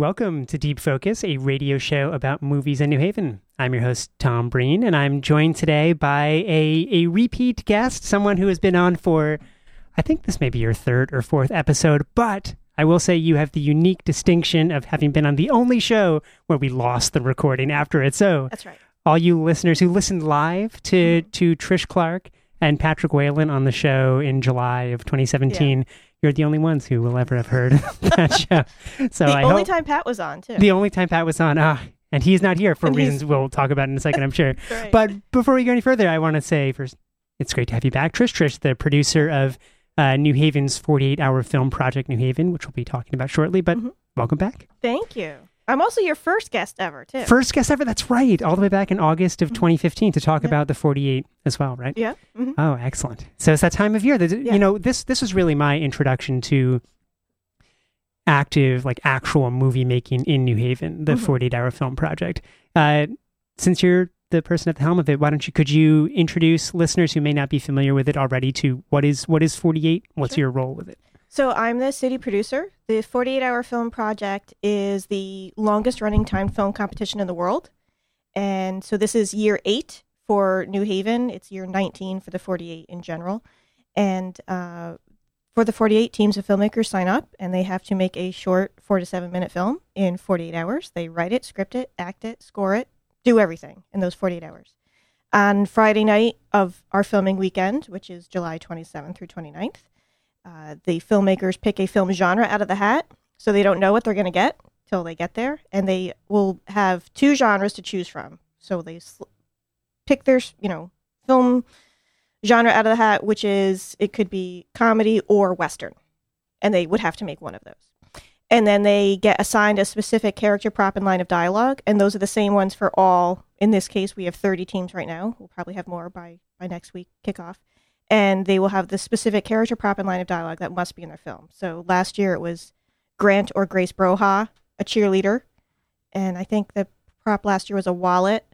Welcome to Deep Focus, a radio show about movies in New Haven. I'm your host, Tom Breen, and I'm joined today by a, a repeat guest, someone who has been on for, I think this may be your third or fourth episode, but I will say you have the unique distinction of having been on the only show where we lost the recording after it. So, That's right. all you listeners who listened live to, mm-hmm. to Trish Clark and Patrick Whalen on the show in July of 2017, you're the only ones who will ever have heard that show. So the I only hope time Pat was on too. the only time Pat was on, ah, and he's not here for And he's- reasons we'll talk about in a second, I'm sure. Right. But before we go any further, I want to say first, it's great to have you back, Trish. Trish, the producer of uh, New Haven's 48 hour film project, New Haven, which we'll be talking about shortly. But Mhm. welcome back. Thank you. I'm also your first guest ever too. First guest ever. That's right. All the way back in August of 2015 to talk Yeah. about the 48 as well, right? yeah. mhm. Oh, excellent. So it's that time of year that Yeah. you know this. This was really my introduction to active, like actual movie making in New Haven, the Mhm. 48 hour film project. Uh, since you're the person at the helm of it, why don't you could you introduce listeners who may not be familiar with it already to what is what is 48? What's Sure. your role with it? So I'm the city producer. The 48 hour film project is the longest running time film competition in the world. And so this is year eight for New Haven. It's year 19 for the 48 in general. And uh, for the 48 teams of filmmakers sign up and they have to make a short four to seven minute film in 48 hours. They write it, script it, act it, score it, do everything in those 48 hours. On Friday night of our filming weekend, which is July 27th through 29th, uh, the filmmakers pick a film genre out of the hat, so they don't know what they're going to get till they get there, and they will have two genres to choose from. So they sl- pick their, you know, film genre out of the hat, which is it could be comedy or western, and they would have to make one of those. And then they get assigned a specific character prop and line of dialogue, and those are the same ones for all. In this case, we have 30 teams right now. We'll probably have more by by next week kickoff and they will have the specific character prop and line of dialogue that must be in their film. So last year it was Grant or Grace Broha, a cheerleader, and I think the prop last year was a wallet,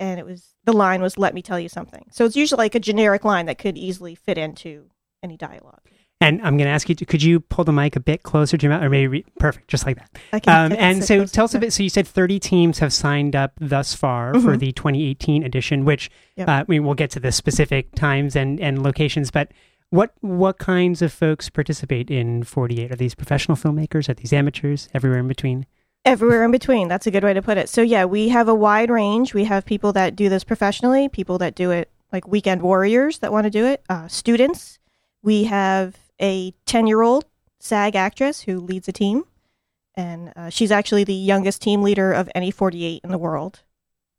and it was the line was "Let me tell you something." So it's usually like a generic line that could easily fit into any dialogue. And I'm going to ask you, to, could you pull the mic a bit closer to your mouth, or maybe re- perfect, just like that. I Um, and so closer. tell us a bit. So you said 30 teams have signed up thus far for Mhm. the 2018 edition, which Yep. uh, we'll get to the specific times and, and locations, but what what kinds of folks participate in 48? Are these professional filmmakers? Are these amateurs? Everywhere in between? Everywhere in between. That's a good way to put it. So yeah, we have a wide range. We have people that do this professionally, people that do it like weekend warriors that want to do it, uh, students. We have a ten-year-old SAG actress who leads a team, and uh, she's actually the youngest team leader of any 48 in the world.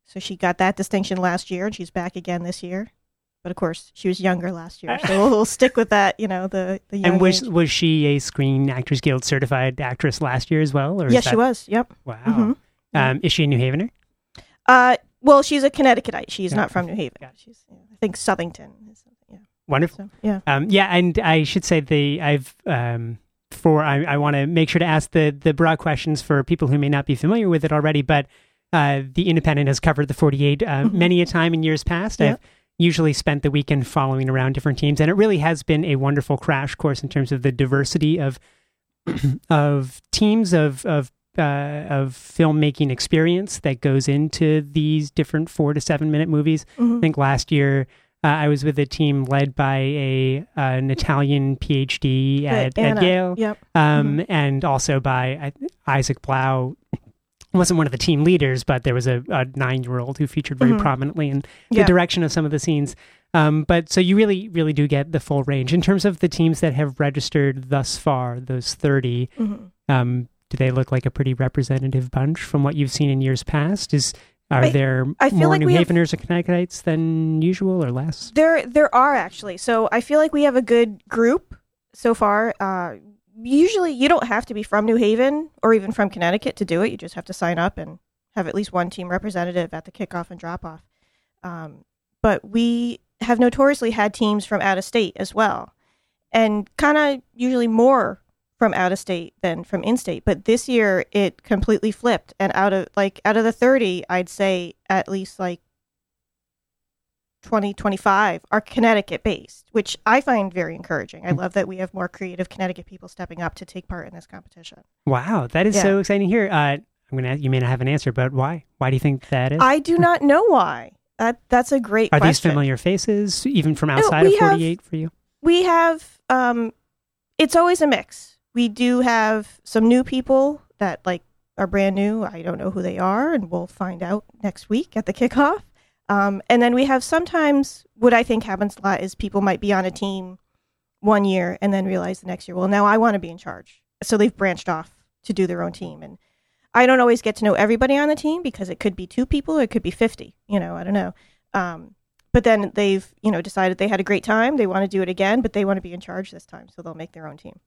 So she got that distinction last year, and she's back again this year. But of course, she was younger last year, so we'll, we'll stick with that. You know, the the and was age. was she a Screen Actors Guild certified actress last year as well? Or Yes, she was. Yep. Wow. Mhm. Um, is she a New Havener? Uh, well, she's a Connecticutite. She's Yeah. not from New Haven. It. She's, I think, Southington. is- Yeah. Wonderful. So, yeah. Um, yeah, and I should say the I've um, for I, I want to make sure to ask the the broad questions for people who may not be familiar with it already. But uh, the Independent has covered the 48 uh, Mhm. many a time in years past. Yeah. I've usually spent the weekend following around different teams, and it really has been a wonderful crash course in terms of the diversity of of teams of of uh, of filmmaking experience that goes into these different four to seven minute movies. I Mhm. think last year uh, I was with a team led by a an Italian PhD at, at Yale, Yep. um, and also by Isaac Blau. wasn't one of the team leaders, but there was a, a nine year old who featured very Mhm. prominently in the direction of some of the scenes. Um, but so you really, really do get the full range in terms of the teams that have registered thus far. Those thirty, Mhm. um, do they look like a pretty representative bunch from what you've seen in years past? Is are I- there I more like New have- Haveners or Connecticutites than usual, or less? There, there are actually. So I feel like we have a good group so far. Uh, usually, you don't have to be from New Haven or even from Connecticut to do it. You just have to sign up and have at least one team representative at the kickoff and drop off. Um, but we have notoriously had teams from out of state as well, and kind of usually more from out of state than from in state. But this year it completely flipped, and out of like out of the thirty, I'd say at least like 2025 are Connecticut based, which I find very encouraging. I love that we have more creative Connecticut people stepping up to take part in this competition. Wow, that is Yeah. so exciting here. Uh, I'm gonna. You may not have an answer, but why? Why do you think that is? I do not know why. That that's a great Are these question. familiar faces, even from outside we of have- 48 for you? we have um it's always a mix we do have some new people that like are brand new. I don't know who they are and we'll find out next week at the kickoff. Um, and then we have sometimes what i think happens a lot is people might be on a team one year and then realize the next year well now i want to be in charge. So they've branched off to do their own team. And i don't always get to know everybody on the team because it could be two people it could be 50 you know i don't know. Um, but then they've you know decided they had a great time they want to do it again but they want to be in charge this time so they'll make their own team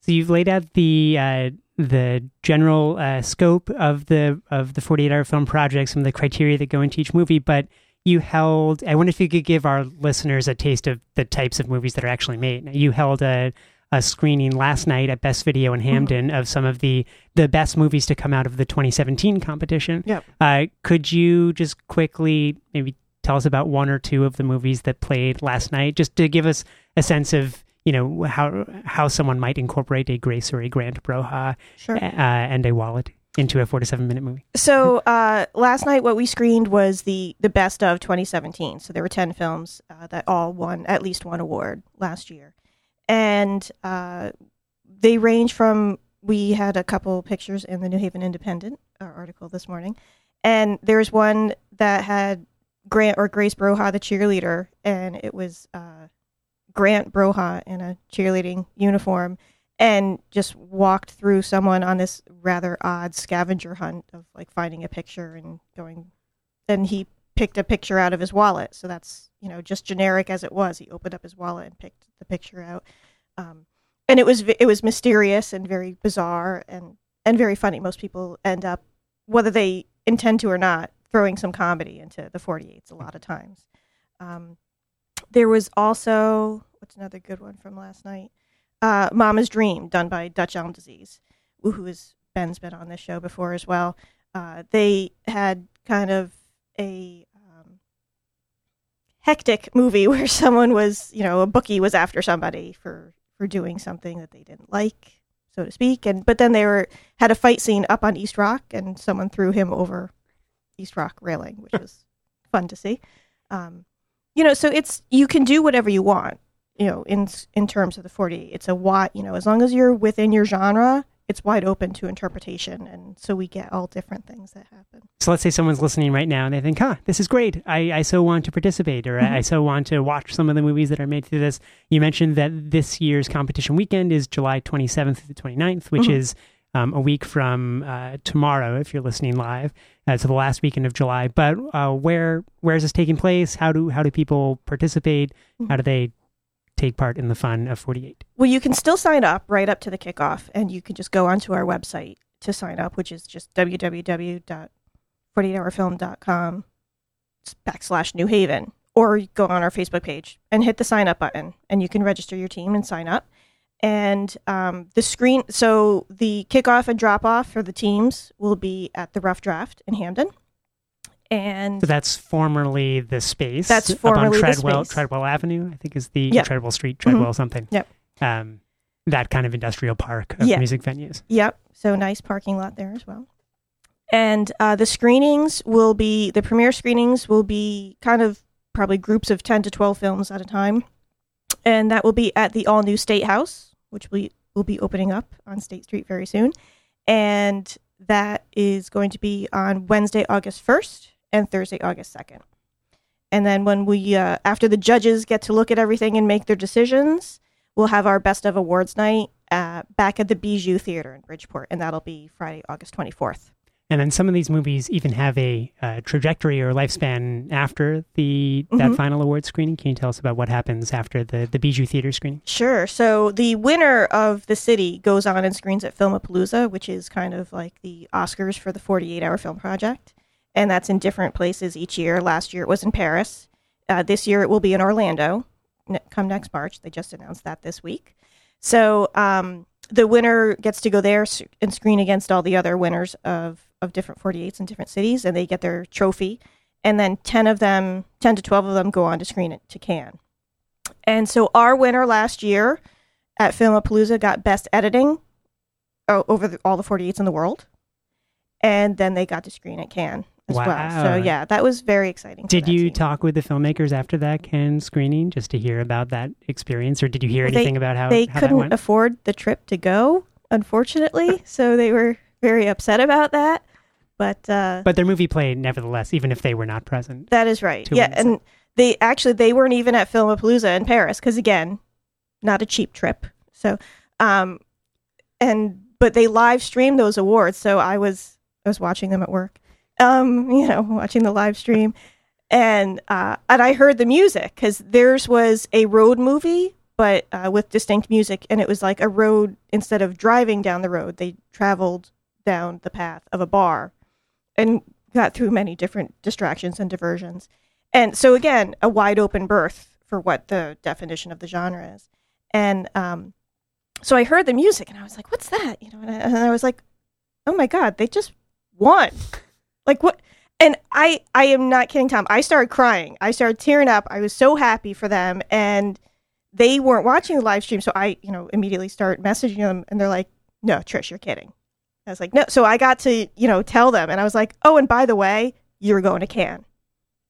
So you've laid out the uh, the general uh, scope of the of the 48 hour film project, some of the criteria that go into each movie, but you held. I wonder if you could give our listeners a taste of the types of movies that are actually made. You held a a screening last night at Best Video in Hamden of some of the the best movies to come out of the 2017 competition. Yeah. Uh, could you just quickly maybe tell us about one or two of the movies that played last night, just to give us a sense of you know how how someone might incorporate a Grace or a Grant Broha sure. uh, and a Wallet into a four to seven minute movie. so uh, last night what we screened was the the best of 2017 so there were 10 films uh, that all won at least one award last year. And uh, they range from we had a couple pictures in the new haven independent article this morning. And there's one that had grant or grace broha the cheerleader and it was uh, grant broha in a cheerleading uniform and just walked through someone on this rather odd scavenger hunt of like finding a picture and going Then he picked a picture out of his wallet. So that's you know just generic as it was. He opened up his wallet and picked the picture out. Um, and it was it was mysterious and very bizarre and and very funny. Most people end up whether they intend to or not throwing some comedy into the 48s a lot of times. Um, there was also what's another good one from last night uh, Mama's Dream, done by Dutch Elm Disease, who is Ben's been on this show before as well. Uh, they had kind of a um, hectic movie where someone was, you know, a bookie was after somebody for for doing something that they didn't like, so to speak, and but then they were had a fight scene up on East Rock, and someone threw him over East Rock railing, which was fun to see. Um, you know, so it's you can do whatever you want you know in in terms of the 40 it's a wide you know as long as you're within your genre it's wide open to interpretation and so we get all different things that happen So let's say someone's listening right now and they think, huh, this is great. I, I so want to participate or I, I so want to watch some of the movies that are made through this. You mentioned that this year's competition weekend is July 27th to the 29th, which Mhm. is um, a week from uh, tomorrow if you're listening live. Uh, so the last weekend of July. But uh, where where is this taking place? How do how do people participate? How do they take part in the fun of 48? well you can still sign up right up to the kickoff and you can just go onto our website to sign up which is just www.48hourfilm.com backslash new haven or go on our facebook page and hit the sign up button and you can register your team and sign up and um, the screen so the kickoff and drop off for the teams will be at the rough draft in hamden and So that's formerly the space. That's up on formerly the Treadwell, space. Treadwell Avenue, I think is the Yep. Treadwell Street, Treadwell something. Yep. Um, that kind of industrial park of Yeah. music venues. Yep. So nice parking lot there as well. And uh, the screenings will be the premiere screenings will be kind of probably groups of ten to twelve films at a time, and that will be at the all new State House, which we will be opening up on State Street very soon, and that is going to be on Wednesday, August first, and Thursday, August second. And then when we uh, after the judges get to look at everything and make their decisions, we'll have our best of awards night uh, back at the Bijou Theater in Bridgeport, and that'll be Friday, August 24th. And then some of these movies even have a uh, trajectory or lifespan after the that Mhm. final award screening. Can you tell us about what happens after the the Bijou Theater screening? Sure. So the winner of the city goes on and screens at Filmapalooza, which is kind of like the Oscars for the 48 hour film project. And that's in different places each year. Last year it was in Paris. Uh, this year it will be in Orlando come next March. They just announced that this week. So um, the winner gets to go there and screen against all the other winners of, of different 48s in different cities, and they get their trophy. and then 10 of them, 10 to 12 of them go on to screen it to Cannes. And so our winner last year at Filmapalooza got best editing over the, all the 48s in the world. And then they got to screen at Cannes as well. Wow. So yeah, that was very exciting. Did you team. talk with the filmmakers after that Cannes screening just to hear about that experience, or did you hear Well, they- anything about how, They how couldn't went? afford the trip to go, unfortunately. so they were very upset about that. But uh, but their movie played nevertheless, even if they were not present. That is right. yeah, and they actually they weren't even at Filmapalooza in Paris because again, not a cheap trip. So, um, and but they live streamed those awards. So I was I was watching them at work. Um, you know, watching the live stream, and uh, and I heard the music because theirs was a road movie, but uh, with distinct music, and it was like a road instead of driving down the road, they traveled down the path of a bar, and got through many different distractions and diversions. And so again, a wide open berth for what the definition of the genre is. And um, so I heard the music and I was like, "What's that?" You know, and I, and I was like, "Oh my god, they just won!" Like what? And I, I am not kidding, Tom. I started crying. I started tearing up. I was so happy for them, and they weren't watching the live stream, so I, you know, immediately start messaging them, and they're like, "No, Trish, you're kidding." I was like, "No." So I got to, you know, tell them, and I was like, "Oh, and by the way, you're going to Cannes,"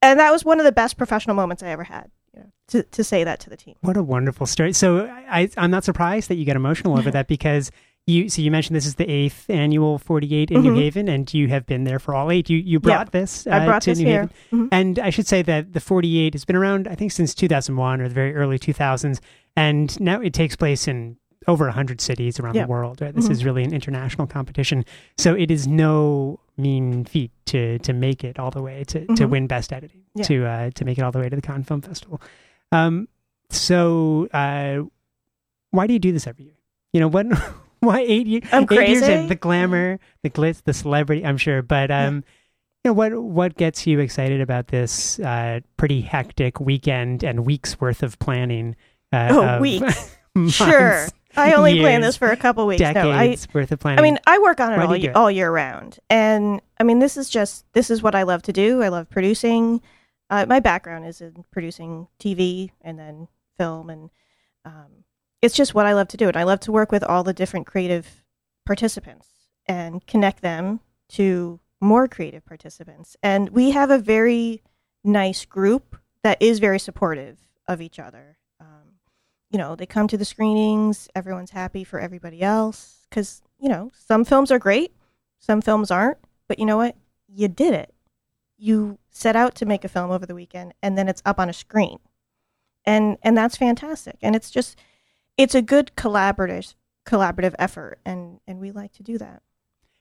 and that was one of the best professional moments I ever had. You know, to to say that to the team. What a wonderful story. So I, I'm not surprised that you get emotional over that because you. So you mentioned this is the eighth annual 48 in New Mhm. Haven, and you have been there for all eight. You you brought this. Uh, I brought to this New here. Haven. Mhm. And I should say that the 48 has been around, I think, since 2001 or the very early 2000s, and now it takes place in over 100 cities around Yeah. the world. Right? This Mhm. is really an international competition, so it is no mean feat to to make it all the way to, to Mhm. win Best Editing, Yeah. to uh, to make it all the way to the Cannes Film Festival. Um, so uh, why do you do this every year? You know what? Why eight, years? I'm eight years crazy. in the glamour, the glitz, the celebrity? I'm sure, but um, you know what? What gets you excited about this uh, pretty hectic weekend and weeks worth of planning? Uh, Oh, of weeks. months, Sure. I only planned years, this for a couple weeks. No, I, decades worth of planning. I mean, I work on it Why all, it? all year round. And I mean, this is just, this is what I love to do. I love producing. Uh, my background is in producing TV and then film. And um, it's just what I love to do. And I love to work with all the different creative participants and connect them to more creative participants. And we have a very nice group that is very supportive of each other. Um, you know, they come to the screenings, everyone's happy for everybody else. Because, you know, some films are great, some films aren't. But you know what? You did it. You set out to make a film over the weekend, and then it's up on a screen. And, and that's fantastic. And it's just, it's a good collaborative collaborative effort and and we like to do that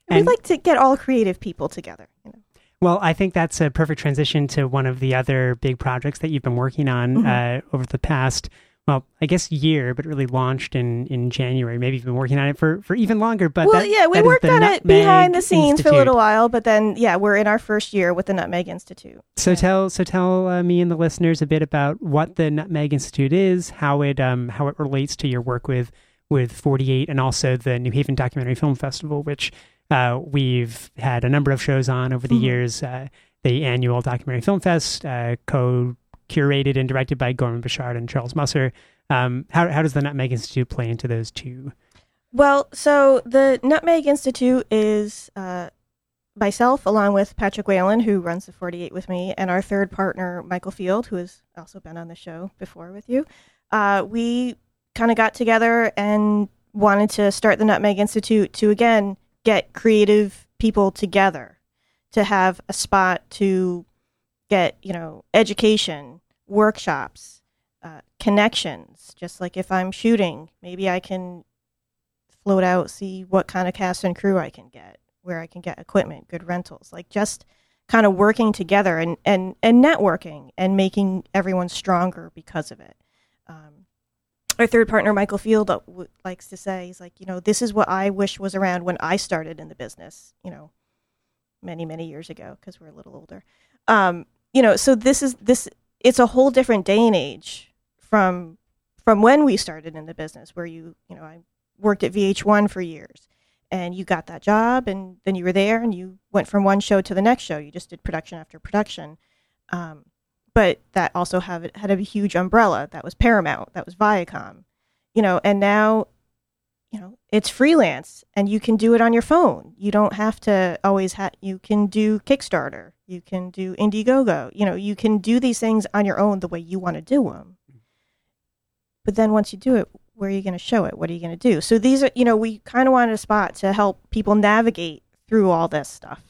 And- we like to get all creative people together you know Well, I think that's a perfect transition to one of the other big projects that you've been working on Mhm. uh, over the past, well, I guess year, but really launched in, in January. Maybe you've been working on it for, for even longer. But well that- yeah we worked on it behind the scenes for a little while but then yeah we're in our first year with the nutmeg institute So Yeah. tell so tell uh, me and the listeners a bit about what the Nutmeg Institute is, how it um how it relates to your work with with 48 and also the New Haven Documentary Film Festival, which uh, we've had a number of shows on over the Mhm. years. Uh, the annual Documentary Film Fest, uh, co-curated and directed by Gorman Bechard and Charles Musser. Um, how how does the Nutmeg Institute play into those two? Well, so the Nutmeg Institute is uh, myself, along with Patrick Whalen, who runs the 48 with me, and our third partner, Michael Field, who has also been on the show before with you. Uh, we kind of got together and wanted to start the Nutmeg Institute to, again, get creative people together, to have a spot to get, you know, education, workshops, uh, connections. Just like if I'm shooting, maybe I can float out, see what kind of cast and crew I can get, where I can get equipment, good rentals, like just kind of working together and, and, and networking and making everyone stronger because of it. Um, our third partner, Michael Field, uh, w- likes to say, he's like, you know, this is what I wish was around when I started in the business, you know, many, many years ago, because we're a little older. Um, you know, so this is, this, it's a whole different day and age from, from when we started in the business, where you, you know, I worked at VH1 for years and you got that job and then you were there and you went from one show to the next show. You just did production after production. Um, but that also have had a huge umbrella. That was Paramount. That was Viacom. You know, and now, you know, it's freelance, and you can do it on your phone. You don't have to always have. You can do Kickstarter. You can do Indiegogo. You know, you can do these things on your own the way you want to do them. But then once you do it, where are you going to show it? What are you going to do? So these are, you know, we kind of wanted a spot to help people navigate through all this stuff.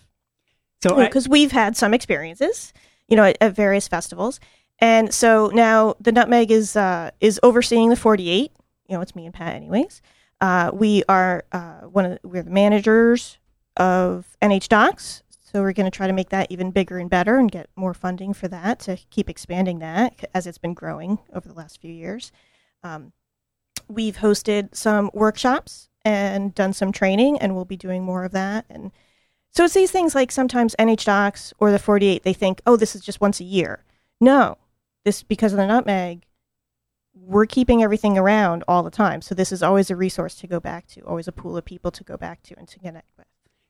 So Because we've had some experiences, you know, at, at various festivals. And so now the Nutmeg is uh, is overseeing the 48. You know, it's me and Pat, anyways. Uh, we are uh, one of the, we're the managers of NH Docs, so we're going to try to make that even bigger and better and get more funding for that to keep expanding that as it's been growing over the last few years. Um, we've hosted some workshops and done some training, and we'll be doing more of that. And so it's these things like sometimes NH Docs or the 48, they think, oh, this is just once a year. No, this because of the nutmeg, we're keeping everything around all the time. So this is always a resource to go back to, always a pool of people to go back to and to connect with.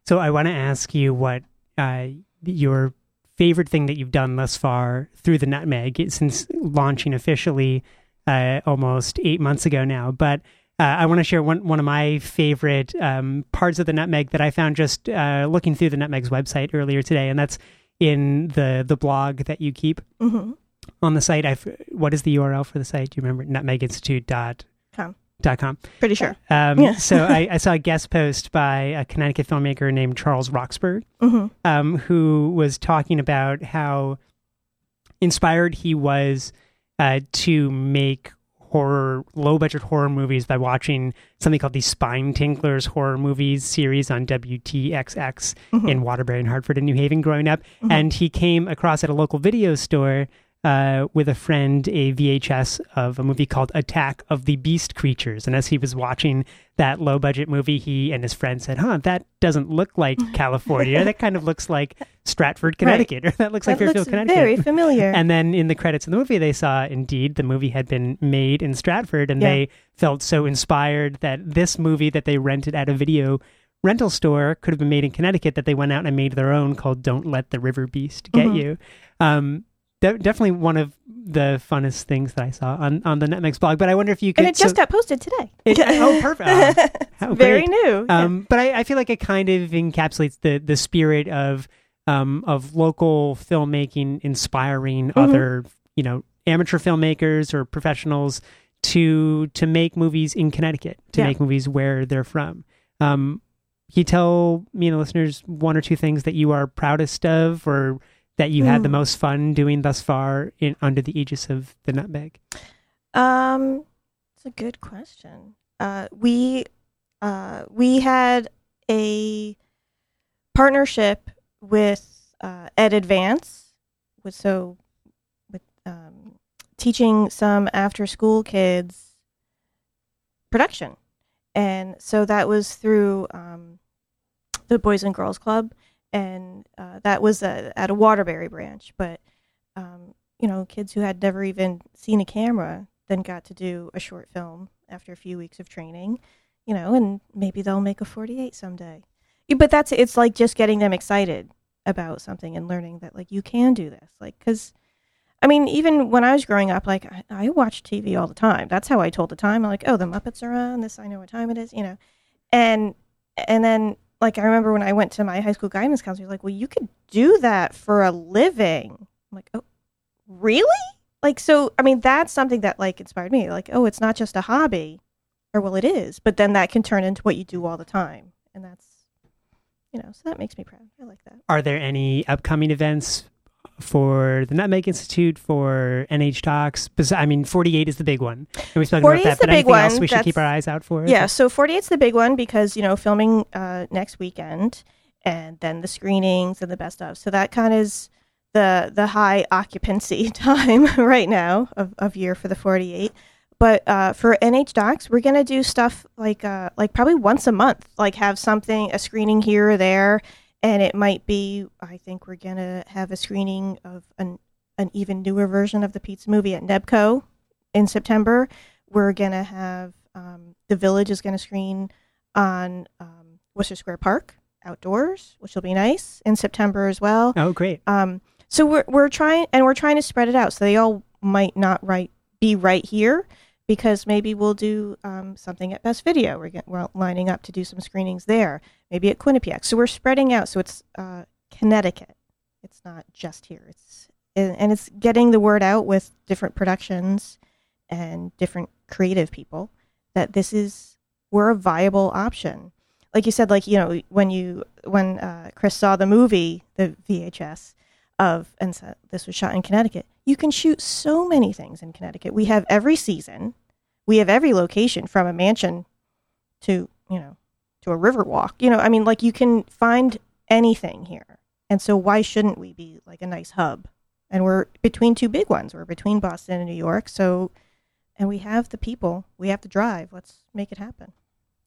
so I want to ask you what uh, your favorite thing that you've done thus far through the Nutmeg since launching officially uh, almost eight months ago now. But uh, I want to share one one of my favorite um, parts of the Nutmeg that I found just uh, looking through the Nutmeg's website earlier today, and that's in the the blog that you keep Mm-hmm. on the site. I've, what is the URL for the site? Do you remember? Nutmeginstitute dot Com. Pretty sure. Um, Yeah. so I, I saw a guest post by a Connecticut filmmaker named Charles Roxburgh, Mm-hmm. um, who was talking about how inspired he was uh, to make horror, low budget horror movies by watching something called the Spine Tinklers horror movies series on WTXX Mhm. in Waterbury and Hartford and New Haven growing up. Mhm. And he came across at a local video store uh, with a friend a VHS of a movie called Attack of the Beast Creatures. And as he was watching that low budget movie, he and his friend said, Huh, that doesn't look like California. that kind of looks like Stratford, Connecticut, or that looks like Fairfield, looks Connecticut. very familiar. And then in the credits of the movie, they saw indeed the movie had been made in Stratford, and Yeah. they felt so inspired that this movie that they rented at a video rental store could have been made in Connecticut that they went out and made their own called "Don't Let the River Beast Get Mhm. You." Um, de- definitely one of the funnest things that I saw on on the Nutmeg's blog. But I wonder if you could. and it just so- got posted today. It- oh, perfect. Oh, very new. Yeah. Um, but I, I feel like it kind of encapsulates the the spirit of um, of local filmmaking, inspiring Mm-hmm. other you know amateur filmmakers or professionals to to make movies in Connecticut, to Yeah. make movies where they're from. Um, can you tell me and the listeners one or two things that you are proudest of, or that you had the Hmm. most fun doing thus far in under the aegis of the Nutmeg? Um, it's a good question. Uh, we uh, we had a partnership with uh, Ed Advance, with so with um, teaching some after school kids production, and so that was through um, the Boys and Girls Club, and uh, that was uh at a Waterbury branch, but. Um, you know, kids who had never even seen a camera then got to do a short film after a few weeks of training, you know, and maybe they'll make a 48 someday. But that's it's like just getting them excited about something and learning that like you can do this. Like cuz I mean, even when I was growing up like I, I watched TV all the time. That's how I told the time. I'm like, "Oh, the Muppets are on. This I know what time it is," you know. And and then like I remember when I went to my high school guidance counselor was like, "Well, you could do that for a living." I'm like, "Oh, really?" like so i mean that's something that like inspired me like oh it's not just a hobby or well it is but then that can turn into what you do all the time and that's you know so that makes me proud i like that Are there any upcoming events for the Nutmeg Institute for NH Docs? I mean, 48 is the big one. And we've spoken about 48 that, is the but big anything else one. we should keep our eyes out for? yeah so 48's the big one because you know filming uh next weekend and then the screenings and the best of so that kind of is the the high occupancy time right now of, of year for the 48 but uh, for nh docs we're gonna do stuff like uh, like probably once a month like have something a screening here or there and it might be i think we're gonna have a screening of an an even newer version of the pizza movie at nebco in september. We're gonna have um, the village is gonna screen on um, worcester square park outdoors which will be nice in september as well. Oh, great. um, So we're we're trying and we're trying to spread it out. So they all might not right be right here because maybe we'll do um, something at Best Video. We're, get, we're lining up to do some screenings there. Maybe at Quinnipiac. So we're spreading out. So it's uh, Connecticut. It's not just here. It's and, it's getting the word out with different productions and different creative people that this is we're a viable option. Like you said, like you know when you when uh, Chris saw the movie, the VHS of and said this was shot in Connecticut. You can shoot so many things in Connecticut. We have every season, we have every location from a mansion to you know to a river walk. You know, I mean, like you can find anything here, and so why shouldn't we be like a nice hub? And we're between two big ones. We're between Boston and New York, so and we have the people. We have the drive. Let's make it happen.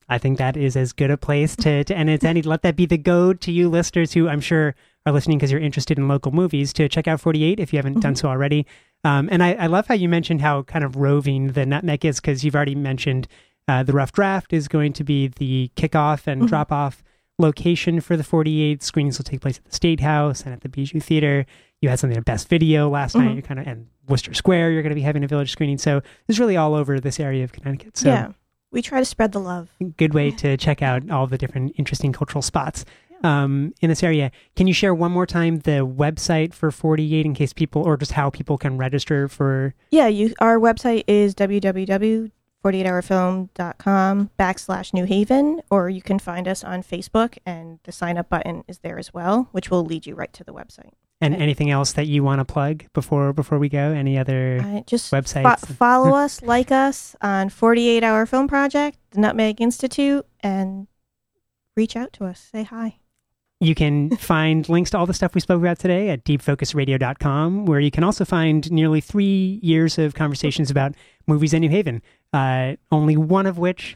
I think that is as good a place to, to end as any. Let that be the go to you listeners who I'm sure are listening because you're interested in local movies to check out 48 if you haven't mm-hmm. done so already. Um, and I, I, love how you mentioned how kind of roving the Nutmeg is because you've already mentioned uh, the Rough Draft is going to be the kickoff and mm-hmm. drop off location for the 48 screenings will take place at the State House and at the Bijou Theater. You had something at Best Video last mm-hmm. night. You kind of and Worcester Square. You're going to be having a village screening. So it's really all over this area of Connecticut. So yeah we try to spread the love. Good way to check out all the different interesting cultural spots um, in this area. Can you share one more time the website for 48 in case people, or just how people can register for? Yeah, you, our website is www.48hourfilm.com backslash New Haven, or you can find us on Facebook, and the sign up button is there as well, which will lead you right to the website. And anything else that you want to plug before before we go? Any other uh, just websites? Fo- follow us, like us on 48 Hour Film Project, the Nutmeg Institute, and reach out to us. Say hi. You can find links to all the stuff we spoke about today at deepfocusradio.com, where you can also find nearly three years of conversations about movies in New Haven, uh, only one of which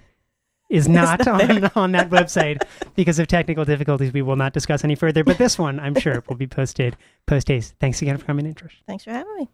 is not, on, on that website because of technical difficulties. We will not discuss any further. But this one, I'm sure, will be posted post haste. Thanks again for coming in, Trish. Thanks for having me.